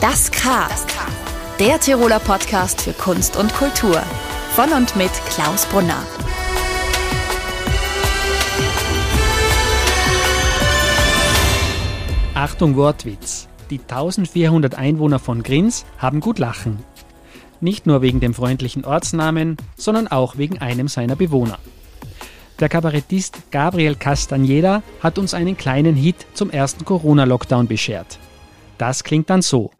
Das K. Der Tiroler Podcast für Kunst und Kultur. Von und mit Klaus Brunner. Achtung Wortwitz. Die 1400 Einwohner von Grins haben gut lachen. Nicht nur wegen dem freundlichen Ortsnamen, sondern auch wegen einem seiner Bewohner. Der Kabarettist Gabriel Castañeda hat uns einen kleinen Hit zum ersten Corona-Lockdown beschert. Das klingt dann so.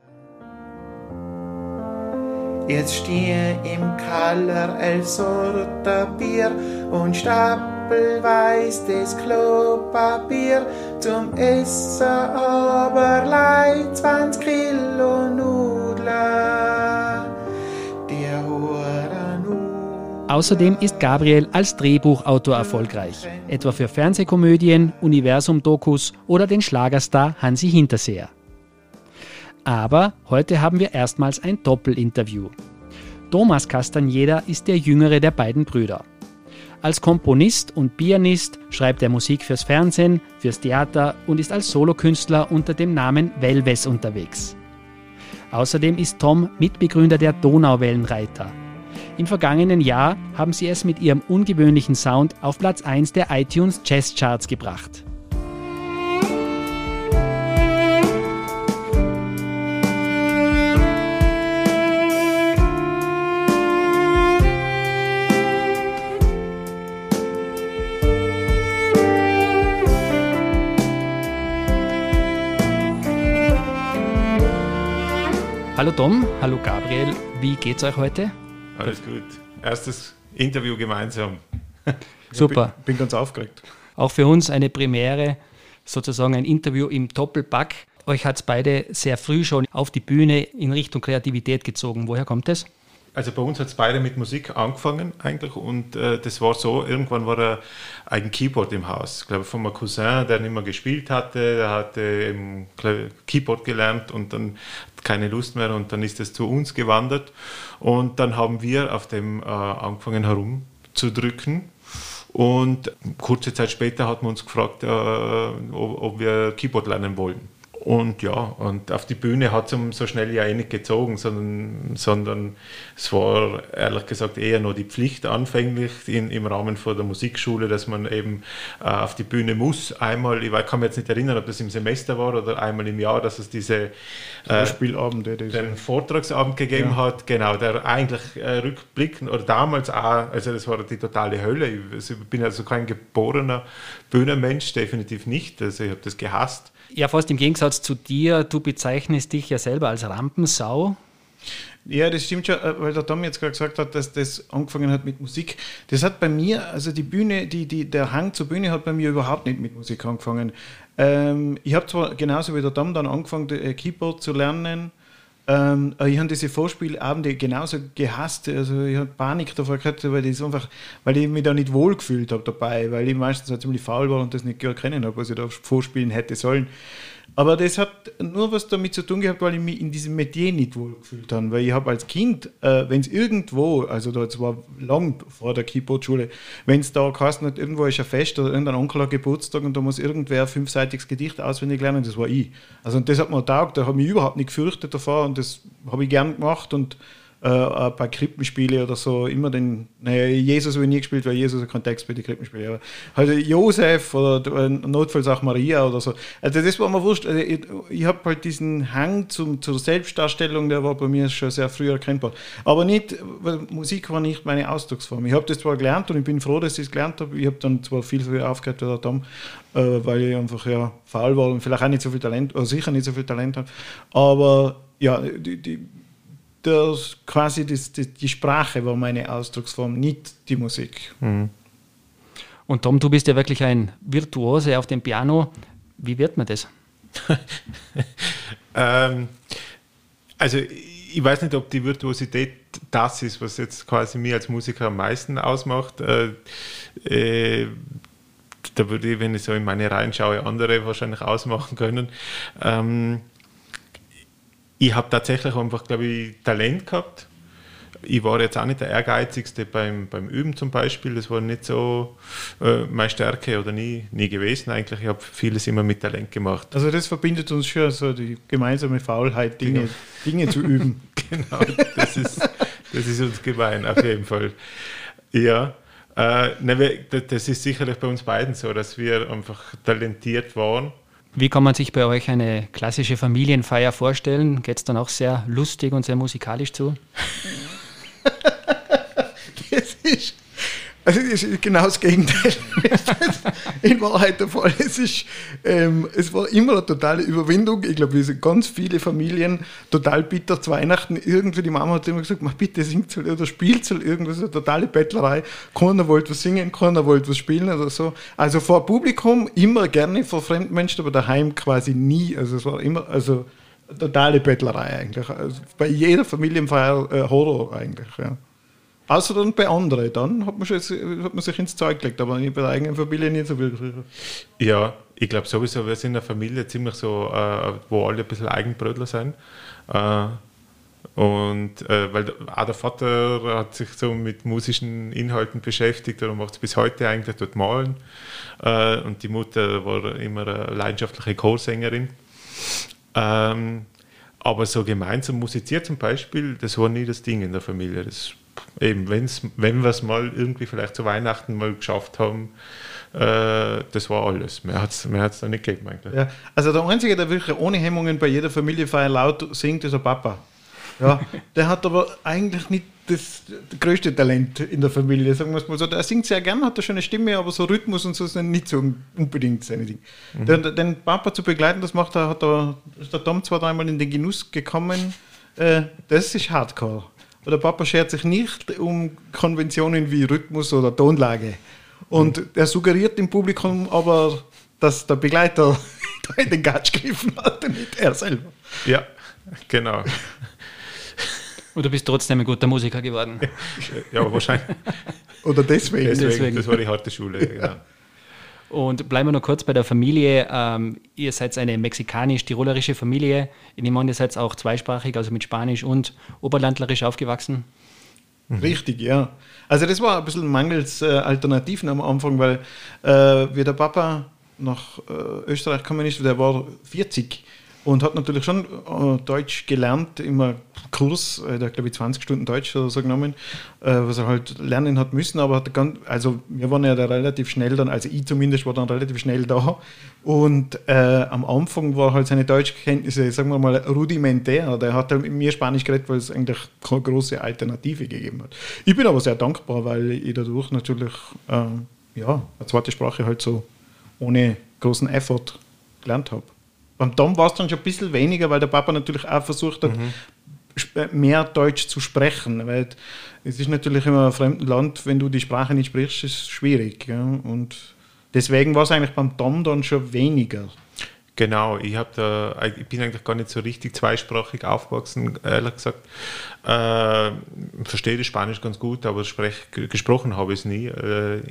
Jetzt stehe im Keller elf Sorten Bier und stapelweis das Klopapier zum Essen, aber leid 20 Kilo Nudeln. Huren Außerdem ist Gabriel als Drehbuchautor erfolgreich, etwa für Fernsehkomödien, Universum-Dokus oder den Schlagerstar Hansi Hinterseher. Aber heute haben wir erstmals ein Doppelinterview. Thomas Castagneda ist der jüngere der beiden Brüder. Als Komponist und Pianist schreibt er Musik fürs Fernsehen, fürs Theater und ist als Solokünstler unter dem Namen Velves unterwegs. Außerdem ist Tom Mitbegründer der Donauwellenreiter. Im vergangenen Jahr haben sie es mit ihrem ungewöhnlichen Sound auf Platz 1 der iTunes Jazz Charts gebracht. Hallo Tom, hallo Gabriel, wie geht's euch heute? Alles gut. Erstes Interview gemeinsam. Super. Bin, bin ganz aufgeregt. Auch für uns eine Premiere, sozusagen ein Interview im Doppelpack. Euch hat es beide sehr früh schon auf die Bühne in Richtung Kreativität gezogen. Woher kommt es? Also bei uns hat es beide mit Musik angefangen eigentlich und äh, das war so, irgendwann war da ein Keyboard im Haus. Ich glaube von meinem Cousin, der nicht mehr gespielt hatte, der hatte Keyboard gelernt und dann keine Lust mehr und dann ist es zu uns gewandert und dann haben wir auf dem äh, angefangen herumzudrücken und kurze Zeit später hat man uns gefragt, äh, ob, ob wir Keyboard lernen wollen. Und ja, und auf die Bühne hat es so schnell ja eh nicht gezogen, sondern, sondern es war ehrlich gesagt eher nur die Pflicht anfänglich in, im Rahmen von der Musikschule, dass man eben äh, auf die Bühne muss. Einmal, ich kann mich jetzt nicht erinnern, ob das im Semester war oder einmal im Jahr, dass es diese äh, den Vortragsabend gegeben ja. hat, genau, der eigentlich äh, rückblickend oder damals auch, also das war die totale Hölle. Ich, also ich bin also kein geborener Bühnenmensch, definitiv nicht. Also ich habe das gehasst. Ja, fast im Gegensatz zu dir, du bezeichnest dich ja selber als Rampensau. Ja, das stimmt schon, äh, weil der Tom jetzt gerade gesagt hat, dass das angefangen hat mit Musik. Das hat bei mir, also die Bühne, die, die, der Hang zur Bühne hat bei mir überhaupt nicht mit Musik angefangen. Ähm, ich habe zwar genauso wie der Tom dann angefangen, äh, Keyboard zu lernen, ähm, ich habe diese Vorspielabende genauso gehasst. Also ich habe Panik davor gehabt, weil, das einfach, weil ich mich da nicht wohl gefühlt habe dabei, weil ich meistens halt ziemlich faul war und das nicht erkennen habe, was ich da vorspielen hätte sollen. Aber das hat nur was damit zu tun gehabt, weil ich mich in diesem Metier nicht wohl gefühlt habe. Weil ich habe als Kind, äh, wenn es irgendwo, also da war lang vor der Keyboard-Schule, wenn es da geheißen hat, irgendwo ist ein Fest oder irgendein Onkel hat Geburtstag und da muss irgendwer ein fünfseitiges Gedicht auswendig lernen, das war ich. Also und das hat mir taugt, da habe ich mich überhaupt nicht gefürchtet davor und das habe ich gern gemacht und äh, ein paar Krippenspiele oder so immer den, naja, Jesus habe ich nie gespielt, weil Jesus hat keinen Text bei den Krippenspielen, aber halt Josef oder notfalls auch Maria oder so. Also das war mir wurscht. Also ich, ich habe halt diesen Hang zum, zur Selbstdarstellung, der war bei mir schon sehr früh erkennbar. Aber nicht, Musik war nicht meine Ausdrucksform. Ich habe das zwar gelernt und ich bin froh, dass ich es gelernt habe. Ich habe dann zwar viel früher aufgehört wie Tom, äh, weil ich einfach ja faul war und vielleicht auch nicht so viel Talent, oder sicher nicht so viel Talent habe. Aber ja, die, die das quasi das, das, die Sprache war meine Ausdrucksform, nicht die Musik. Mhm. Und Tom, du bist ja wirklich ein Virtuose auf dem Piano. Wie wird man das? ähm, also ich weiß nicht, ob die Virtuosität das ist, was jetzt quasi mir als Musiker am meisten ausmacht. Äh, äh, da würde ich, wenn ich so in meine Reihen schaue, andere wahrscheinlich ausmachen können. Ähm, ich habe tatsächlich einfach, glaube ich, Talent gehabt. ich war jetzt auch nicht der Ehrgeizigste beim, beim Üben zum Beispiel. Das war nicht so äh, meine Stärke oder nie, nie gewesen eigentlich. Ich habe vieles immer mit Talent gemacht. Also das verbindet uns schon, so die gemeinsame Faulheit, Dinge, genau. Dinge zu üben. genau, das ist, das ist uns gemein, auf jeden Fall. Ja, äh, ne, das ist sicherlich bei uns beiden so, dass wir einfach talentiert waren. Wie kann man sich bei euch eine klassische Familienfeier vorstellen? Geht es dann auch sehr lustig und sehr musikalisch zu? das ist, also das ist genau das Gegenteil. In Wahrheit der Fall. Es, ist, ähm, es war immer eine totale Überwindung. Ich glaube, wir sind ganz viele Familien total bitter zu Weihnachten. Irgendwie die Mama hat immer gesagt, mach bitte singt halt oder spielt halt irgendwas, eine totale Bettlerei. Keiner wollte was singen, keiner wollte was spielen oder so. Also vor Publikum immer gerne, vor fremden Menschen, aber daheim quasi nie. Also es war immer, also totale Bettlerei eigentlich. Also bei jeder Familienfeier äh, Horror eigentlich, ja. Außer dann bei anderen, dann hat man, schon, hat man sich ins Zeug gelegt, aber bei der eigenen Familie nicht so viel. Ja, ich glaube sowieso, wir sind eine Familie ziemlich so, äh, wo alle ein bisschen Eigenbrötler sind. Äh, und äh, weil auch der Vater hat sich so mit musischen Inhalten beschäftigt und macht es bis heute eigentlich dort malen. Äh, und die Mutter war immer eine leidenschaftliche Chorsängerin. Ähm, aber so gemeinsam musiziert zum Beispiel, das war nie das Ding in der Familie. Das eben, wenn's, wenn wir es mal irgendwie vielleicht zu Weihnachten mal geschafft haben, äh, das war alles. Mehr hat es mehr hat's da nicht gegeben eigentlich. Ja, also der Einzige, der wirklich ohne Hemmungen bei jeder Familienfeier laut singt, ist der Papa. Ja, der hat aber eigentlich nicht das, größte Talent in der Familie, sagen wir es mal so. Er singt sehr gern, hat eine schöne Stimme, aber so Rhythmus und so ist nicht so unbedingt seine Ding. Mhm. Den, den, Papa zu begleiten, das macht er, hat er, ist der Tom zwei, dreimal in den Genuss gekommen. Äh, das ist Hardcore der Papa schert sich nicht um Konventionen wie Rhythmus oder Tonlage. Und er suggeriert dem Publikum aber, dass der Begleiter in den Gatsch gegriffen hat und nicht er selber. Ja, genau. Und du bist trotzdem ein guter Musiker geworden. Ja, wahrscheinlich. Oder deswegen. deswegen. deswegen. Das war die harte Schule, genau. Und bleiben wir noch kurz bei der Familie. Ähm, ihr seid eine mexikanisch-tirolerische Familie. Ich nehme an, ihr seid auch zweisprachig, also mit Spanisch und Oberlandlerisch aufgewachsen. Mhm. Richtig, ja. Also das war ein bisschen mangels äh, Alternativen am Anfang, weil äh, wie der Papa nach äh, Österreich gekommen ist, der war 40 und hat natürlich schon äh, Deutsch gelernt, immer Kurs, äh, der glaube ich 20 Stunden Deutsch oder so genommen, äh, was er halt lernen hat müssen, aber hat ganz, also wir waren ja da relativ schnell dann, also ich zumindest war dann relativ schnell da und äh, am Anfang war halt seine Deutschkenntnisse, sagen wir mal, rudimentär. Der hat halt mit mir Spanisch geredet, weil es eigentlich keine große Alternative gegeben hat. Ich bin aber sehr dankbar, weil ich dadurch natürlich ähm, ja, eine zweite Sprache halt so ohne großen Effort gelernt habe. Beim Tom war es dann schon ein bisschen weniger, weil der Papa natürlich auch versucht hat, mhm. mehr Deutsch zu sprechen. Weil es ist natürlich immer ein fremden Land, wenn du die Sprache nicht sprichst, ist es schwierig. Ja? Und deswegen war es eigentlich beim Tom dann schon weniger. Genau, ich, da, ich bin eigentlich gar nicht so richtig zweisprachig aufgewachsen, ehrlich gesagt. Äh, verstehe das Spanisch ganz gut, aber sprech, gesprochen habe ich es nie. Äh,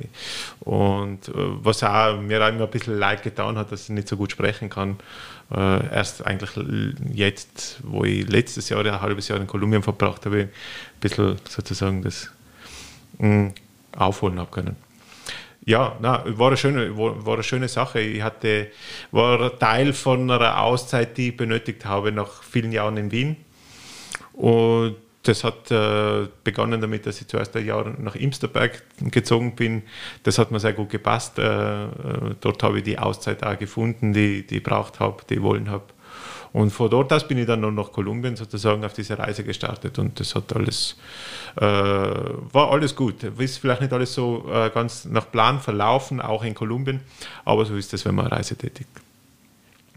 und äh, was auch mir auch immer ein bisschen leid getan hat, dass ich nicht so gut sprechen kann. Äh, erst eigentlich jetzt, wo ich letztes Jahr ein halbes Jahr in Kolumbien verbracht habe, ein bisschen sozusagen das mh, mm, aufholen habe können. Ja, na, war, eine schöne, war, war eine schöne Sache. Ich hatte, war Teil von einer Auszeit, die ich benötigt habe nach vielen Jahren in Wien. Und das hat äh, begonnen damit, dass ich zuerst ein Jahr nach Imsterberg gezogen bin. Das hat mir sehr gut gepasst. Äh, äh dort habe ich die Auszeit auch gefunden, die, die ich braucht habe, die ich wollen habe. Und von dort aus bin ich dann noch nach Kolumbien sozusagen auf diese Reise gestartet und das hat alles, äh, war alles gut. Ist vielleicht nicht alles so äh, ganz nach Plan verlaufen, auch in Kolumbien, aber so ist es, wenn man Reise tätigt.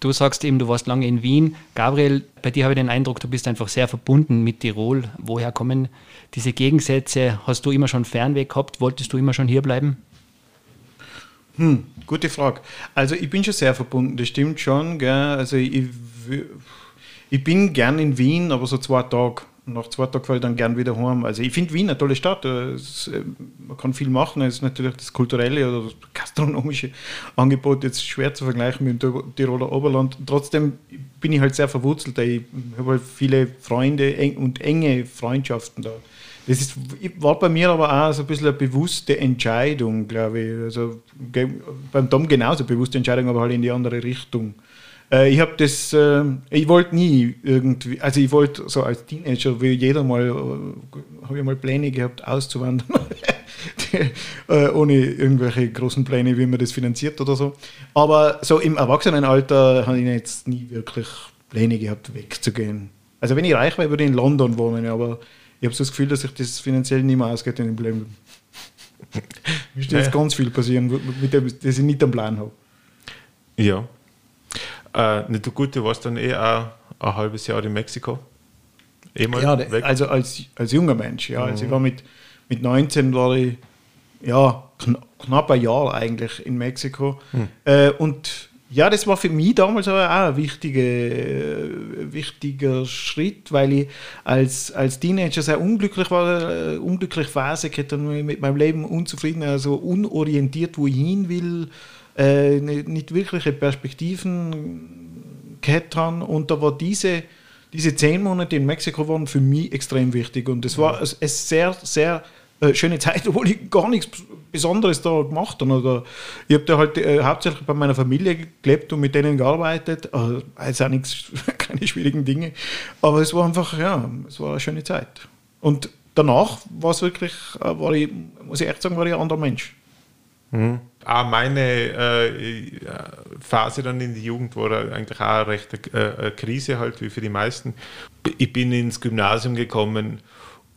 Du sagst eben, du warst lange in Wien. Gabriel, bei dir habe ich den Eindruck, du bist einfach sehr verbunden mit Tirol. Woher kommen diese Gegensätze? Hast du immer schon Fernweg gehabt? Wolltest du immer schon hier bleiben? Hm, gute Frage. Also ich bin schon sehr verbunden, das stimmt schon. Gell? Also ich, ich bin gern in Wien, aber so zwei Tage nach zwei Tagen fahre ich dann gern wieder heim. Also ich finde Wien eine tolle Stadt. Es, äh, man kann viel machen. Es ist natürlich das kulturelle oder das gastronomische Angebot jetzt schwer zu vergleichen mit dem Tiroler Oberland. Trotzdem bin ich halt sehr verwurzelt. Ich habe halt viele Freunde und enge Freundschaften da. Das ist, war bei mir aber auch so ein bisschen eine bewusste Entscheidung, glaube ich. Also beim Tom genauso bewusste Entscheidung, aber halt in die andere Richtung. Äh, ich habe das, äh, ich wollte nie irgendwie, also ich wollte so als Teenager, wie jeder mal, äh, habe ich mal Pläne gehabt, auszuwandern. Ohne irgendwelche großen Pläne, wie man das finanziert oder so. Aber so im Erwachsenenalter habe ich jetzt nie wirklich Pläne gehabt, wegzugehen. Also wenn ich reich wäre, würde ich in London wohnen, aber ich habe so das Gefühl, dass sich das finanziell nicht mehr ausgeht in dem Leben. Müsste jetzt ganz viel passieren, mit dem, das ich nicht am Plan habe. Ja. Äh, nicht gut, du warst dann eh auch ein halbes Jahr in Mexiko. Eh ja, weg. also als, als junger Mensch, ja. Also mhm. ich war mit, mit 19 war ich ja, kn knapp ein Jahr eigentlich in Mexiko. Mhm. Äh, und ja, das war für mich damals auch ein wichtiger, äh, wichtiger Schritt, weil ich als, als Teenager sehr unglücklich war, äh, unglücklich Phase hatte und mit meinem Leben unzufrieden, also unorientiert, wo ich hin will, äh, nicht, nicht wirkliche Perspektiven gehabt habe. Und da war diese, diese zehn Monate in Mexiko waren für mich extrem wichtig und es war es sehr, sehr äh, schöne Zeit, obwohl ich gar nichts Besonderes da gemacht habe. Oder ich habe da halt äh, hauptsächlich bei meiner Familie gelebt und mit denen gearbeitet. Also, also auch nichts, keine schwierigen Dinge. Aber es war einfach, ja, es war eine schöne Zeit. Und danach war es wirklich, äh, war ich, muss ich echt sagen, war ich ein anderer Mensch. Mhm. Auch meine äh, Phase dann in die Jugend war eigentlich auch eine rechte äh, Krise halt, wie für die meisten. Ich bin ins Gymnasium gekommen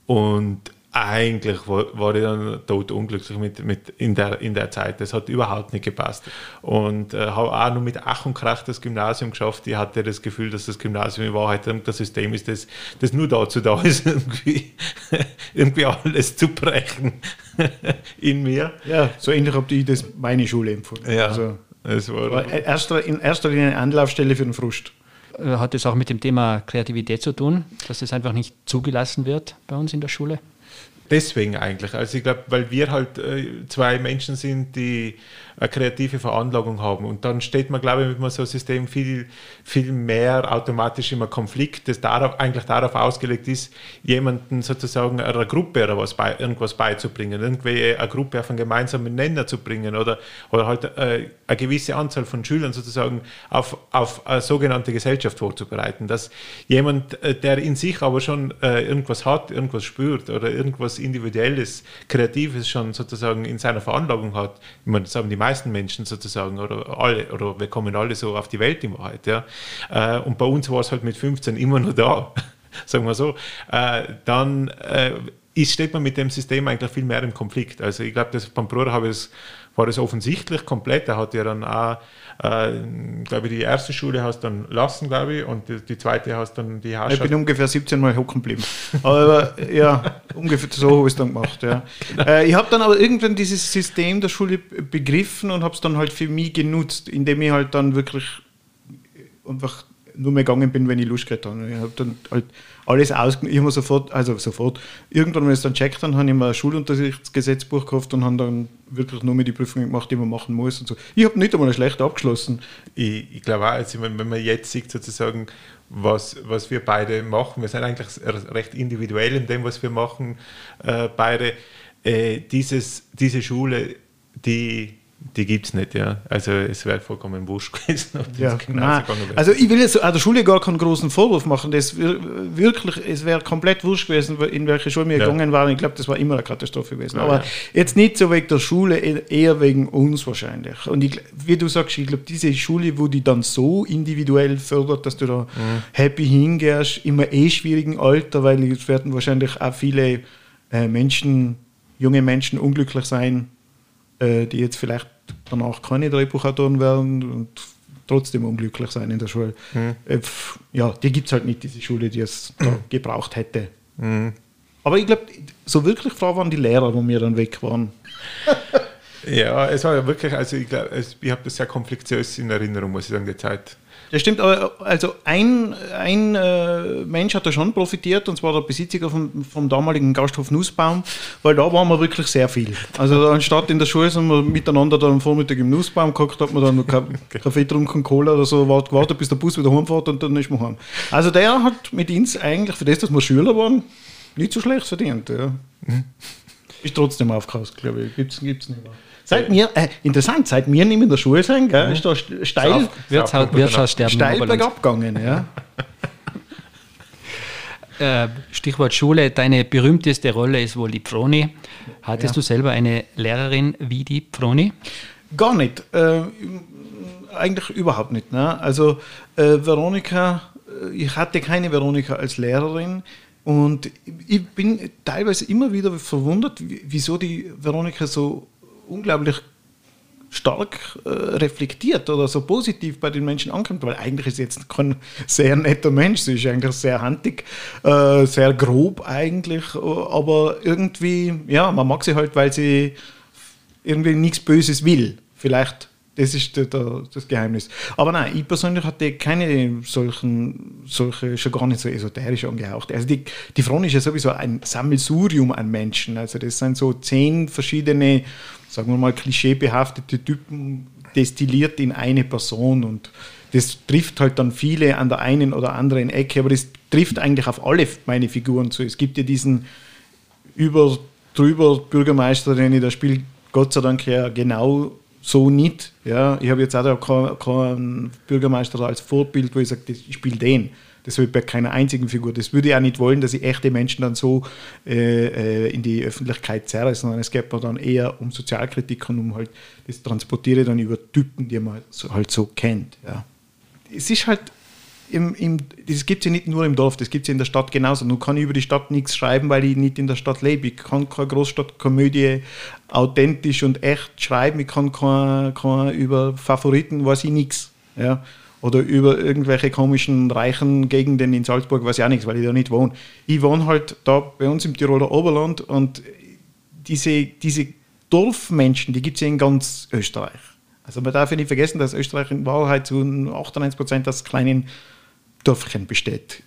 und eigentlich war, war ich dann tot unglücklich mit, mit in, der, in der Zeit. Das hat überhaupt nicht gepasst. Und äh, habe auch nur mit Ach und Krach das Gymnasium geschafft. Ich hatte das Gefühl, dass das Gymnasium in Wahrheit das System ist, das, das nur dazu da ist, irgendwie, irgendwie alles zu brechen in mir. Ja, so ähnlich habe ich das meine Schule empfunden. Ja, also, es war, war erster, in erster Linie eine Anlaufstelle für den Frust hat es auch mit dem Thema Kreativität zu tun, dass es einfach nicht zugelassen wird bei uns in der Schule? Deswegen eigentlich. Also ich glaube, weil wir halt äh, zwei Menschen sind, die eine kreative Veranlagung haben. Und dann steht man, glaube ich, mit so einem System viel, viel mehr automatisch im Konflikt, das darauf, eigentlich darauf ausgelegt ist, jemanden sozusagen einer Gruppe oder was bei, irgendwas beizubringen, irgendwie eine Gruppe auf einen gemeinsamen Nenner zu bringen oder, oder halt äh, eine gewisse Anzahl von Schülern sozusagen auf, auf eine sogenannte Gesellschaft vorzubereiten. Dass jemand, äh, der in sich aber schon äh, irgendwas hat, irgendwas spürt oder irgendwas Individuelles, Kreatives schon sozusagen in seiner Veranlagung hat, ich meine, das haben die meisten Menschen sozusagen oder alle oder wir kommen alle so auf die Welt in Wahrheit. Ja. Äh, und bei uns war es halt mit 15 immer nur da, sagen wir so. Äh, dann äh, ist, steht man mit dem System eigentlich viel mehr im Konflikt. Also ich glaube, beim Bruder habe ich es war das offensichtlich komplett. Er hat ja dann auch, äh, glaube ich, die erste Schule hast dann lassen, glaube ich, und die, die zweite hast dann die Herrschaft. Ich bin ungefähr 17 Mal hocken geblieben. aber ja, ungefähr so habe ich es dann gemacht. Ja. Äh, ich habe dann aber irgendwann dieses System der Schule begriffen und habe es dann halt für mich genutzt, indem ich halt dann wirklich einfach nur mehr gegangen bin, wenn ich Lust gehabt habe. Ich habe dann halt alles aus, ich habe sofort, also sofort, irgendwann, wenn ich es dann checkt, dann habe ich mir ein Schulunterrichtsgesetzbuch gekauft und habe dann wirklich nur mehr die Prüfungen gemacht, die man machen muss und so. Ich habe nicht einmal schlecht abgeschlossen. Ich, ich glaube auch, also wenn man jetzt sieht, sozusagen, was, was wir beide machen, wir sind eigentlich recht individuell in dem, was wir machen, äh, beide. Äh, dieses, diese Schule, die die gibt es nicht, ja. Also es wäre vollkommen wurscht gewesen. Ja, also ich will jetzt an der Schule gar keinen großen Vorwurf machen. Das wirklich, es wäre komplett wurscht gewesen, in welche Schule wir ja. gegangen waren. Ich glaube, das war immer eine Katastrophe gewesen. Ja, Aber ja. jetzt nicht so wegen der Schule, eher wegen uns wahrscheinlich. Und ich, wie du sagst, ich glaube, diese Schule, wo die dann so individuell fördert, dass du da mhm. happy hingehst, immer eh schwierigen Alter, weil es werden wahrscheinlich auch viele äh, Menschen, junge Menschen unglücklich sein, äh, die jetzt vielleicht danach keine Drehbuchautoren werden und trotzdem unglücklich sein in der Schule. Mhm. Ja, die gibt es halt nicht, diese Schule, die es da gebraucht hätte. Mhm. Aber ich glaube, so wirklich froh waren die Lehrer, wo wir dann weg waren. ja, es war ja wirklich, also ich glaube, ich habe das sehr konfliktiös in Erinnerung, muss ich sagen, die Zeit. Das stimmt, aber also ein, ein äh, Mensch hat da schon profitiert, und zwar der Besitzer vom, vom damaligen Gasthof Nussbaum, weil da waren wir wirklich sehr viel. Also anstatt in der Schule sind wir miteinander dann am Vormittag im Nussbaum geguckt, hat man dann Kaffee getrunken, Cola oder so, gewartet, bis der Bus wieder heimfährt und dann ist man heim. Also der hat mit uns eigentlich, für das, dass wir Schüler waren, nicht so schlecht verdient. Ja. Ist trotzdem aufgehaust, glaube ich. Gibt es nicht mehr. Seit mir, äh, interessant, seit wir nicht mehr in der Schule sind, gell, ist da steil, Wirtshaus, Wirtschaftssterben. steil bergab gegangen. Ja. Äh, Stichwort Schule, deine berühmteste Rolle ist wohl die Pfroni. Hattest Ja. du selber eine Lehrerin wie die Pfroni? Gar nicht. Äh, eigentlich überhaupt nicht. Ne? Also äh, Veronika, äh, ich hatte keine Veronika als Lehrerin und ich bin teilweise immer wieder verwundert, wie- wieso die Veronika so unglaublich stark äh, reflektiert oder so positiv bei den Menschen ankommt, weil eigentlich ist jetzt kein sehr netter Mensch, sie ist eigentlich sehr handig, äh, sehr grob eigentlich, äh, aber irgendwie, ja, man mag sie halt, weil sie irgendwie nichts Böses will. Vielleicht, das ist der, der, das Geheimnis. Aber nein, ich persönlich hatte keine solchen, solche, schon gar nicht so esoterisch angehaucht. Also die, die Front ist ja sowieso ein Sammelsurium an Menschen. Also das sind so zehn verschiedene, sagen wir mal, klischeebehaftete Typen destilliert in eine Person und das trifft halt dann viele an der einen oder anderen Ecke, aber das trifft eigentlich auf alle meine Figuren zu. Es gibt ja diesen über drüber Bürgermeister, den ich da spiele, Gott sei Dank ja genau so nicht. Ja, ich habe jetzt auch keinen keinen Bürgermeister als Vorbild, wo ich sage, ich spiele den. Das habe ich bei keiner einzigen Figur. Das würde ich auch nicht wollen, dass ich echte Menschen dann so äh, äh, in die Öffentlichkeit zerre, sondern es geht mir dann eher um Sozialkritik und um halt, das transportiere ich dann über Typen, die man halt so kennt. Ja. Es ist halt, im, im, das gibt es ja nicht nur im Dorf, das gibt es ja in der Stadt genauso. Nun kann ich über die Stadt nichts schreiben, weil ich nicht in der Stadt lebe. Ich kann keine Großstadtkomödie authentisch und echt schreiben. Ich kann kein, kein, über Favoriten, weiß ich nichts. Ja? Oder über irgendwelche komischen, reichen Gegenden in Salzburg, weiß ich auch nichts, weil ich da nicht wohne. Ich wohne halt da bei uns im Tiroler Oberland und diese, diese Dorfmenschen, die gibt es ja in ganz Österreich. Also man darf ja nicht vergessen, dass Österreich in Wahrheit zu 98 Prozent aus kleinen Dörfchen besteht.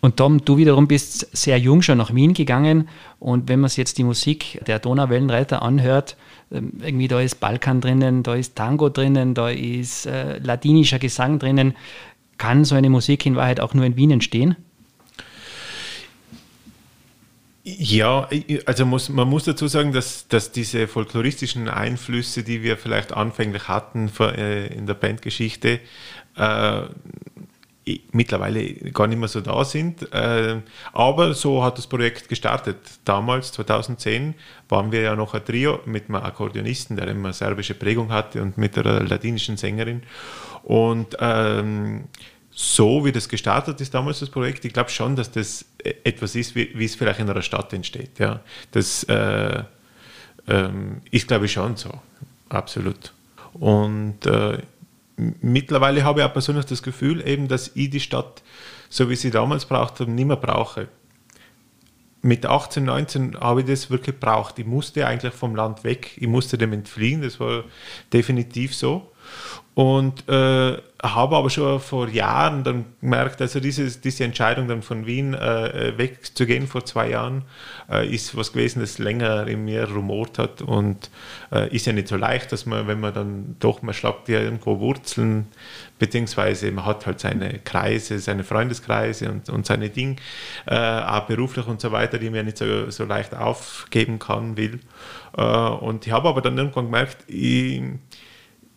Und Tom, du wiederum bist sehr jung schon nach Wien gegangen und wenn man sich jetzt die Musik der Donauwellenreiter anhört, ähm, irgendwie da ist Balkan drinnen, da ist Tango drinnen, da ist äh, ladinischer Gesang drinnen. Kann so eine Musik in Wahrheit auch nur in Wien entstehen? Ja, also muss, man muss dazu sagen, dass, dass diese folkloristischen Einflüsse, die wir vielleicht anfänglich hatten äh, in der Bandgeschichte, äh, mittlerweile gar nicht mehr so da sind. Äh, aber so hat das Projekt gestartet. Damals, 2010, waren wir ja noch ein Trio mit einem Akkordeonisten, der immer serbische Prägung hatte und mit einer ladinischen Sängerin. Und ähm, so wie das gestartet ist damals das Projekt, ich glaube schon, dass das äh, etwas ist, wie, wie es vielleicht in einer Stadt entsteht. Ja. Das äh, ähm, ist, glaube ich, schon so. Absolut. Und äh, mittlerweile habe ich auch persönlich das Gefühl, eben, dass ich die Stadt, so wie sie damals braucht nicht mehr brauche. Mit 18, 19 habe ich das wirklich gebraucht. Ich musste eigentlich vom Land weg. Ich musste dem entfliehen. Das war definitiv so. Und äh, habe aber schon vor Jahren dann gemerkt, also dieses, diese Entscheidung dann von Wien äh, wegzugehen vor zwei Jahren, äh, ist was gewesen, das länger in mir rumort hat und äh, ist ja nicht so leicht, dass man, wenn man dann doch, man schlagt ja irgendwo Wurzeln, beziehungsweise man hat halt seine Kreise, seine Freundeskreise und, und seine Dinge, äh, auch beruflich und so weiter, die man ja nicht so, so leicht aufgeben kann, will. Äh, und ich habe aber dann irgendwann gemerkt, ich,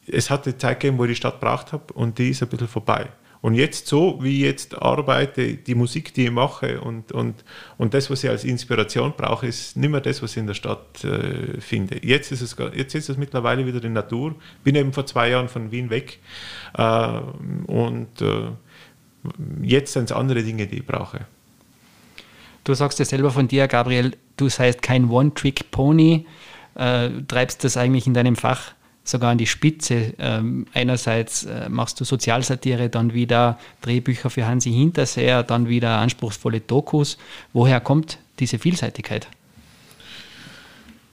es hat eine Zeit gegeben, wo ich die Stadt braucht habe und die ist ein bisschen vorbei. Und jetzt so, wie ich jetzt arbeite, die Musik, die ich mache und, und, und das, was ich als Inspiration brauche, ist nicht mehr das, was ich in der Stadt äh, finde. Jetzt ist, es, jetzt ist es mittlerweile wieder die Natur. Bin eben vor zwei Jahren von Wien weg äh, und äh, jetzt sind es andere Dinge, die ich brauche. Du sagst ja selber von dir, Gabriel, du seist kein One-Trick-Pony, äh, treibst das eigentlich in deinem Fach sogar an die Spitze. Ähm, einerseits äh, machst du Sozialsatire, dann wieder Drehbücher für Hansi Hinterseher, dann wieder anspruchsvolle Dokus. Woher kommt diese Vielseitigkeit?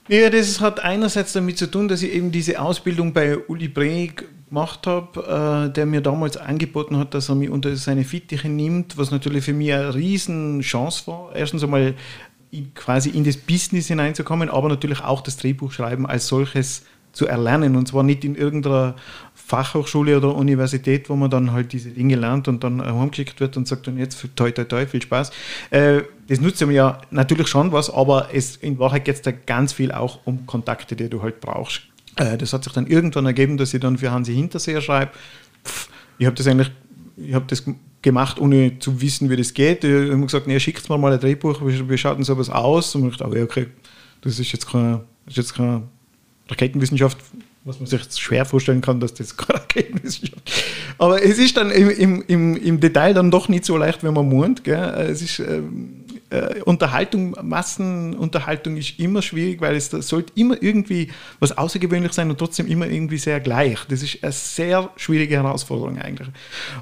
Ja, das hat einerseits damit zu tun, dass ich eben diese Ausbildung bei Uli Brey gemacht habe, äh, der mir damals angeboten hat, dass er mich unter seine Fittiche nimmt, was natürlich für mich eine riesen Chance war. Erstens einmal in- quasi in das Business hineinzukommen, aber natürlich auch das Drehbuchschreiben als solches zu erlernen und zwar nicht in irgendeiner Fachhochschule oder Universität, wo man dann halt diese Dinge lernt und dann heimgeschickt wird und sagt dann jetzt toi toi toi, viel Spaß. Äh, das nutzt ja natürlich schon was, aber es, in Wahrheit geht es da ganz viel auch um Kontakte, die du halt brauchst. Äh, das hat sich dann irgendwann ergeben, dass ich dann für Hansi Hinterseher schreibe. Ich habe das eigentlich, ich habe das gemacht, ohne zu wissen, wie das geht. Ich habe gesagt, nee, schickt mir mal ein Drehbuch, wie, wie schaut denn sowas aus? Und ich dachte, oh, okay, das ist jetzt keine, das ist jetzt keine Raketenwissenschaft, was man sich schwer vorstellen kann, dass das keine Raketenwissenschaft ist. Aber es ist dann im, im, im Detail dann doch nicht so leicht, wenn man. Gell? Es ist, ähm, äh, Unterhaltung, Massenunterhaltung ist immer schwierig, weil es sollte immer irgendwie was außergewöhnlich sein und trotzdem immer irgendwie sehr gleich. Das ist eine sehr schwierige Herausforderung eigentlich.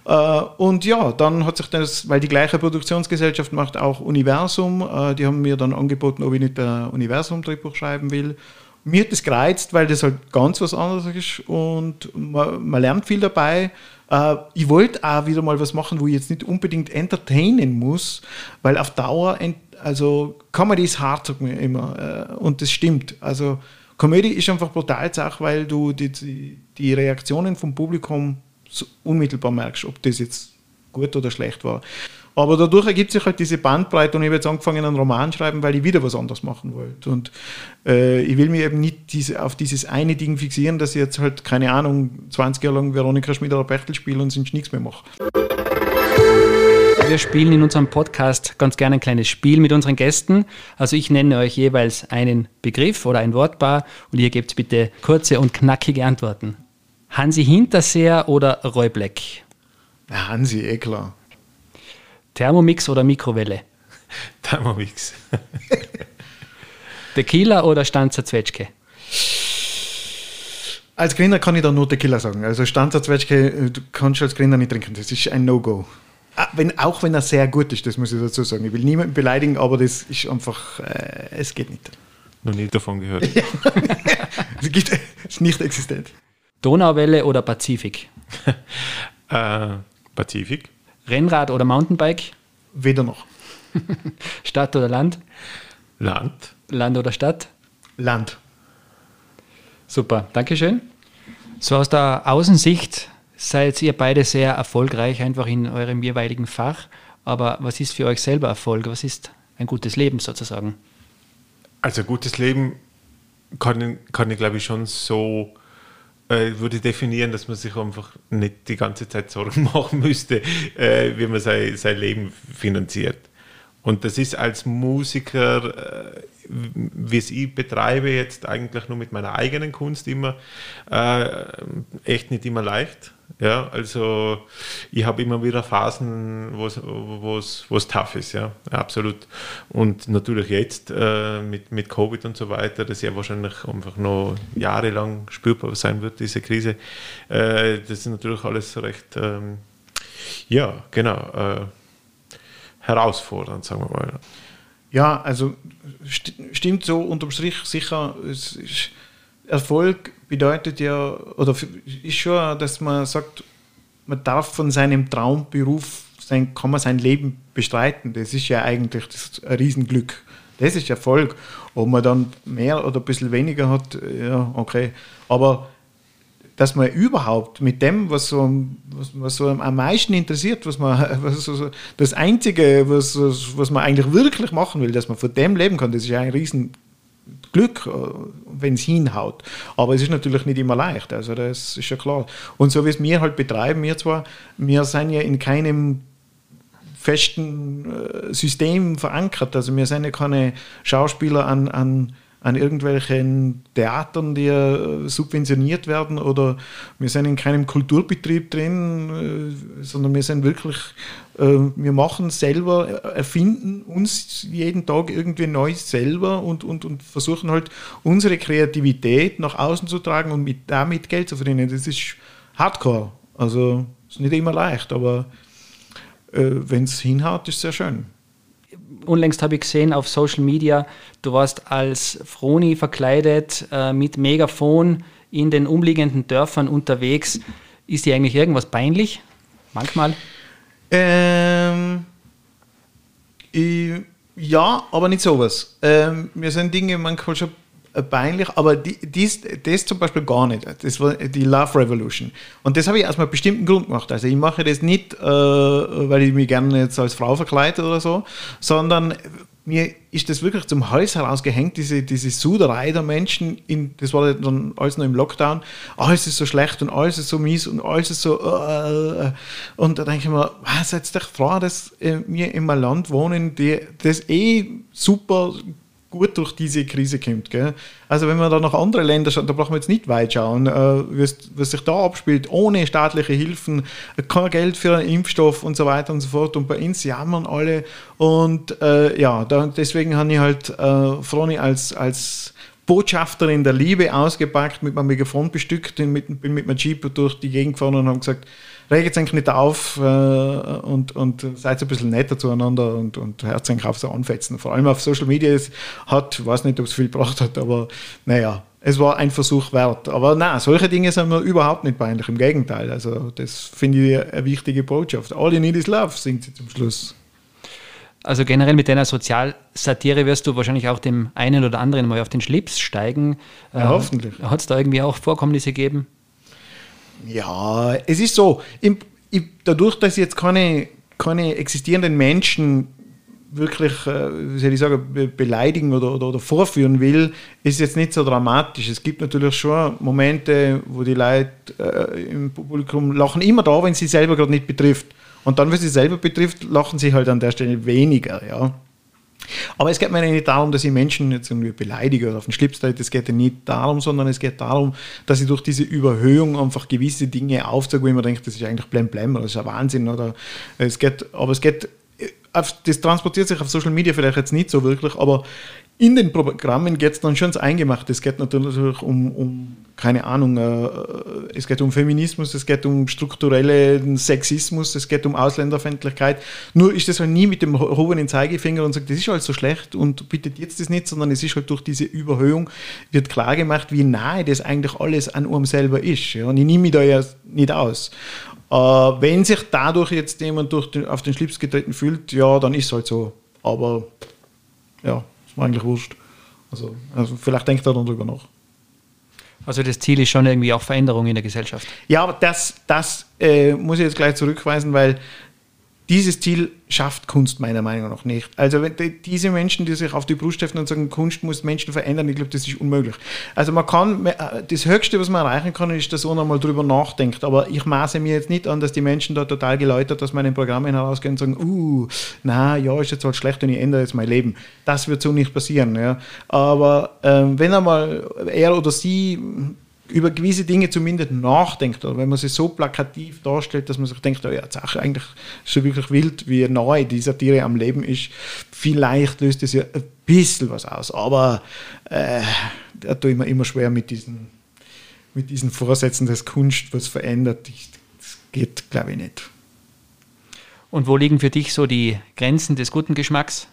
Äh, und ja, dann hat sich das, weil die gleiche Produktionsgesellschaft macht auch Universum, äh, die haben mir dann angeboten, ob ich nicht ein Universum-Drehbuch schreiben will. Mir hat das gereizt, weil das halt ganz was anderes ist und man, man lernt viel dabei. Äh, ich wollte auch wieder mal was machen, wo ich jetzt nicht unbedingt entertainen muss, weil auf Dauer, also Comedy ist hart, sagt man immer, äh, und das stimmt. Also Comedy ist einfach brutal Sache, weil du die, die, die Reaktionen vom Publikum so unmittelbar merkst, ob das jetzt gut oder schlecht war. Aber dadurch ergibt sich halt diese Bandbreite und ich habe jetzt angefangen, einen Roman schreiben, weil ich wieder was anderes machen wollte. Und äh, ich will mich eben nicht diese, auf dieses eine Ding fixieren, dass ich jetzt halt, keine Ahnung, 20 Jahre lang Veronika Schmieder Bechtel spiele und sonst nichts mehr mache. Wir spielen in unserem Podcast ganz gerne ein kleines Spiel mit unseren Gästen. Also ich nenne euch jeweils einen Begriff oder ein Wortpaar und ihr gebt bitte kurze und knackige Antworten. Hansi Hinterseer oder Roy Black? Hansi, eh klar. Thermomix oder Mikrowelle? Thermomix. Tequila oder Stanzer Zwetschge? Als Gründer kann ich da nur Tequila sagen. Also Stanzer Zwetschge, äh, du kannst als Gründer nicht trinken. Das ist ein No-Go. Ah, wenn, auch wenn er sehr gut ist, das muss ich dazu sagen. Ich will niemanden beleidigen, aber das ist einfach, äh, es geht nicht. Noch nie davon gehört. es gibt, ist nicht existent. Donauwelle oder Pazifik? äh, Pazifik. Rennrad oder Mountainbike? Weder noch. Stadt oder Land? Land. Land oder Stadt? Land. Super, Dankeschön. So aus der Außensicht seid ihr beide sehr erfolgreich, einfach in eurem jeweiligen Fach. Aber was ist für euch selber Erfolg? Was ist ein gutes Leben sozusagen? Also gutes Leben kann, kann ich glaube ich schon so äh, würde definieren, dass man sich einfach nicht die ganze Zeit Sorgen machen müsste, äh, wie man sein, sein Leben finanziert. Und das ist als Musiker, äh, wie es ich betreibe, jetzt eigentlich nur mit meiner eigenen Kunst immer, äh, echt nicht immer leicht. Ja, also ich habe immer wieder Phasen, wo es tough ist, ja, absolut. Und natürlich jetzt äh, mit, mit Covid und so weiter, das ja wahrscheinlich einfach noch jahrelang spürbar sein wird, diese Krise. Äh, das ist natürlich alles recht, ähm, ja, genau, äh, herausfordernd, sagen wir mal. Ja, also st stimmt so unterm Strich sicher. Erfolg bedeutet ja, oder ist schon, dass man sagt, man darf von seinem Traumberuf, sein, kann man sein Leben bestreiten. Das ist ja eigentlich das, ein Riesenglück. Das ist Erfolg. Ob man dann mehr oder ein bisschen weniger hat, ja, okay. Aber dass man überhaupt mit dem, was so, was, was so am meisten interessiert, was man, was so, das Einzige, was, was man eigentlich wirklich machen will, dass man von dem leben kann, das ist ja ein riesen Glück, äh, wenn es hinhaut. Aber es ist natürlich nicht immer leicht, also das ist ja klar. Und so wie es wir halt betreiben, wir zwar, wir sind ja in keinem festen äh, System verankert, also wir sind ja keine Schauspieler an, an an irgendwelchen Theatern, die äh, subventioniert werden oder wir sind in keinem Kulturbetrieb drin, äh, sondern wir sind wirklich, äh, wir machen selber, erfinden uns jeden Tag irgendwie neu selber und, und, und versuchen halt unsere Kreativität nach außen zu tragen und mit, damit Geld zu verdienen. Das ist Hardcore. Also ist nicht immer leicht, aber wenn es hinhaut, ist es sehr schön unlängst habe ich gesehen auf Social Media, du warst als Froni verkleidet äh, mit Megafon in den umliegenden Dörfern unterwegs. Ist dir eigentlich irgendwas peinlich? Manchmal? Ähm, ich, ja, aber nicht sowas. Ähm, mir sind Dinge manchmal schon peinlich, aber die, dies, das zum Beispiel gar nicht. Das war die Love Revolution. Und das habe ich aus einem bestimmten Grund gemacht. Also ich mache das nicht, äh, weil ich mich gerne jetzt als Frau verkleide oder so, sondern mir ist das wirklich zum Hals herausgehängt, diese, diese Suderei der Menschen, in, das war dann alles noch im Lockdown, alles ist so schlecht und alles ist so mies und alles ist so, äh, äh und da denke ich mir, was, jetzt echt froh, dass äh, wir in einem Land wohnen, die, das eh super gut durch diese Krise kommt. Gell? Also wenn man da nach anderen Ländern schaut, da brauchen wir jetzt nicht weit schauen, äh, was, sich da abspielt, ohne staatliche Hilfen, kein Geld für einen Impfstoff und so weiter und so fort. Und bei uns jammern alle. Und äh, ja, da, deswegen habe ich halt äh, Froni als, als Botschafterin der Liebe ausgepackt, mit meinem Megafon bestückt, bin mit, bin mit meinem Jeep durch die Gegend gefahren und habe gesagt, regt euch nicht auf äh, und, und seid ein bisschen netter zueinander und, und hört euch auf so anfetzen. Vor allem auf Social Media es hat, ich weiß nicht, ob es viel gebracht hat, aber naja, es war ein Versuch wert. Aber nein, solche Dinge sind mir überhaupt nicht peinlich, im Gegenteil. Also das finde ich eine wichtige Botschaft. All you need is love, singt sie zum Schluss. Also generell mit deiner Sozialsatire wirst du wahrscheinlich auch dem einen oder anderen mal auf den Schlips steigen. Ja, hoffentlich. Hat es da irgendwie auch Vorkommnisse gegeben? Ja, es ist so, ich, ich, dadurch, dass ich jetzt keine, keine existierenden Menschen wirklich, äh, wie soll ich sagen, beleidigen oder, oder, oder, vorführen will, ist jetzt nicht so dramatisch. Es gibt natürlich schon Momente, wo die Leute äh, im Publikum lachen immer da, wenn sie selber gerade nicht betrifft. Und dann, wenn sie selber betrifft, lachen sie halt an der Stelle weniger. Ja. Aber es geht mir nicht darum, dass ich Menschen jetzt irgendwie beleidige oder auf den Schlips trete. Es geht ja nicht darum, sondern es geht darum, dass ich durch diese Überhöhung einfach gewisse Dinge aufzeige, wo ich mir denke, das ist eigentlich blem blem oder das ist ein Wahnsinn. Oder es geht, aber es geht, das transportiert sich auf Social Media vielleicht jetzt nicht so wirklich, aber in den Programmen geht es dann schon ins Eingemachte. Es geht natürlich um, um keine Ahnung, äh, es geht um Feminismus, es geht um strukturellen Sexismus, es geht um Ausländerfeindlichkeit. Nur ist das halt nie mit dem erhobenen Zeigefinger und sagt, das ist halt so schlecht und bittet jetzt das nicht, sondern es ist halt durch diese Überhöhung wird klar gemacht, wie nahe das eigentlich alles an einem selber ist. Und ich nehme mich da ja nicht aus. Äh, wenn sich dadurch jetzt jemand durch den, auf den Schlips getreten fühlt, ja, dann ist es halt so. Aber ja. Mir eigentlich wurscht. Also, also vielleicht denkt er dann drüber nach. Also das Ziel ist schon irgendwie auch Veränderung in der Gesellschaft. Ja, aber das, das äh, muss ich jetzt gleich zurückweisen, weil dieses Ziel schafft Kunst meiner Meinung nach nicht. Also diese Menschen, die sich auf die Brust heften und sagen, Kunst muss Menschen verändern, ich glaube, das ist unmöglich. Also man kann, äh, das Höchste, was man erreichen kann, ist, dass einer mal drüber nachdenkt. Aber ich maße mir jetzt nicht an, dass die Menschen da total geläutert aus meinen Programmen herausgehen und sagen, uh, na ja, ist jetzt halt schlecht und ich ändere jetzt mein Leben. Das wird so nicht passieren. Ja. Aber ähm, wenn einmal er oder sie über gewisse Dinge zumindest nachdenkt, oder wenn man sie so plakativ darstellt, dass man sich denkt, oh ja, jetzt auch eigentlich so wirklich wild, wie nahe die Satire am Leben ist, vielleicht löst es ja ein bisschen was aus. Aber äh, da tue ich mir immer schwer mit diesen, mit diesen Vorsätzen, dass Kunst was verändert. Das geht, glaube ich, nicht. Und wo liegen für dich so die Grenzen des guten Geschmacks?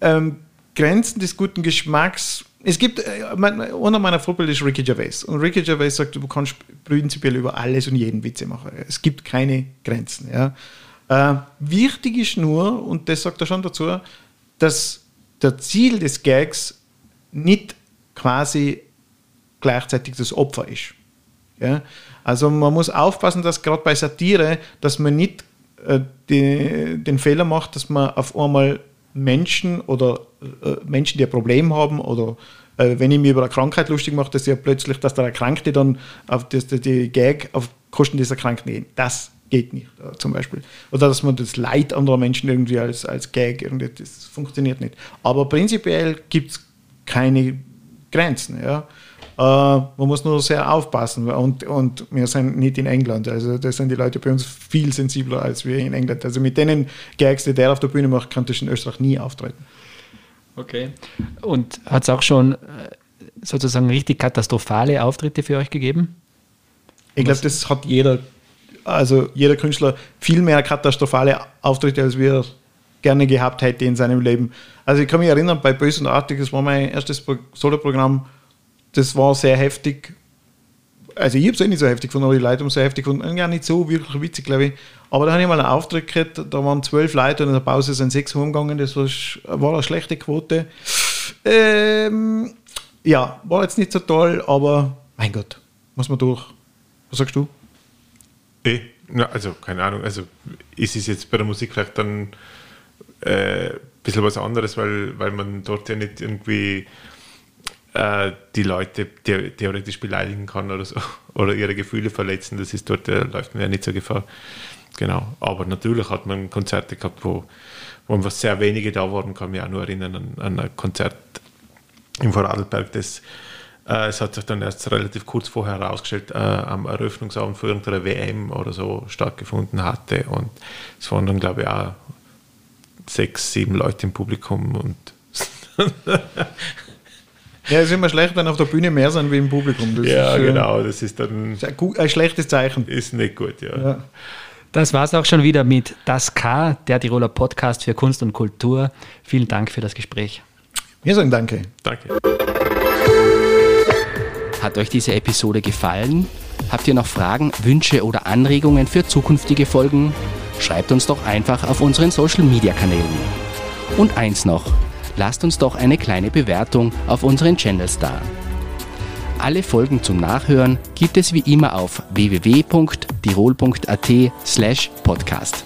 Ähm, Grenzen des guten Geschmacks es gibt, äh, einer meiner Vorbilder ist Ricky Gervais. Und Ricky Gervais sagt, du kannst prinzipiell über alles und jeden Witze machen. Es gibt keine Grenzen. Ja. Äh, wichtig ist nur, und das sagt er schon dazu, dass der Ziel des Gags nicht quasi gleichzeitig das Opfer ist. Ja. Also man muss aufpassen, dass gerade bei Satire, dass man nicht äh, die, den Fehler macht, dass man auf einmal Menschen oder äh, Menschen, die ein Problem haben oder äh, wenn ich mir über eine Krankheit lustig mache, dass ja plötzlich, dass der Erkrankte dann auf das, die Gag auf Kosten dieser Erkrankten geht. Das geht nicht, äh, zum Beispiel. Oder dass man das Leid anderer Menschen irgendwie als, als Gag, irgendwie, das funktioniert nicht. Aber prinzipiell gibt es keine Grenzen. Ja. Äh, man muss nur sehr aufpassen. Und, und wir sind nicht in England. Also da sind die Leute bei uns viel sensibler als wir in England. Also mit denen Gags, die der auf der Bühne macht, kann das in Österreich nie auftreten. Okay. Und hat es auch schon äh, sozusagen richtig katastrophale Auftritte für euch gegeben? Ich glaube, das hat jeder, also jeder Künstler viel mehr katastrophale Auftritte, als wir gerne gehabt hätte in seinem Leben. Also ich kann mich erinnern, bei Böse und Artig, das war mein erstes Soloprogramm, das war sehr heftig. Also ich habe es eh nicht so heftig gefunden, aber die Leute haben es sehr heftig gefunden. Ja, nicht so wirklich witzig, glaube ich. Aber da habe ich mal einen Auftritt gekriegt, da waren zwölf Leute und in der Pause sind sechs rumgegangen. Das war, war eine schlechte Quote. Ähm, ja, war jetzt nicht so toll, aber mein Gott, muss man durch. Was sagst du? Eh, na, also keine Ahnung, also ist es jetzt bei der Musik vielleicht dann äh, ein bisschen was anderes, weil, weil man dort ja nicht irgendwie äh, die Leute the theoretisch beleidigen kann oder so oder ihre Gefühle verletzen. Das ist dort, äh, läuft man ja nicht so Gefahr. Genau. Aber natürlich hat man Konzerte gehabt, wo, wo einfach sehr wenige da waren. Kann mich auch nur erinnern an, an ein Konzert im Vorarlberg, das äh, es hat sich dann erst relativ kurz vorher herausgestellt, äh, am Eröffnungsabend für irgendeine WM oder so stattgefunden hatte. Und es waren dann, glaube ich, auch sechs, sieben Leute im Publikum und Ja, es ist immer schlecht, wenn auf der Bühne mehr sind wie im Publikum. Das ja, ist, genau, das ist dann ein, gut, ein, schlechtes Zeichen. Ist nicht gut, ja. ja. Das war es auch schon wieder mit Das K, der Tiroler Podcast für Kunst und Kultur. Vielen Dank für das Gespräch. Wir sagen Danke. Danke. Hat euch diese Episode gefallen? Habt ihr noch Fragen, Wünsche oder Anregungen für zukünftige Folgen? Schreibt uns doch einfach auf unseren Social Media Kanälen. Und eins noch, lasst uns doch eine kleine Bewertung auf unseren Channels da. Alle Folgen zum Nachhören gibt es wie immer auf www.tirol.at slash podcast.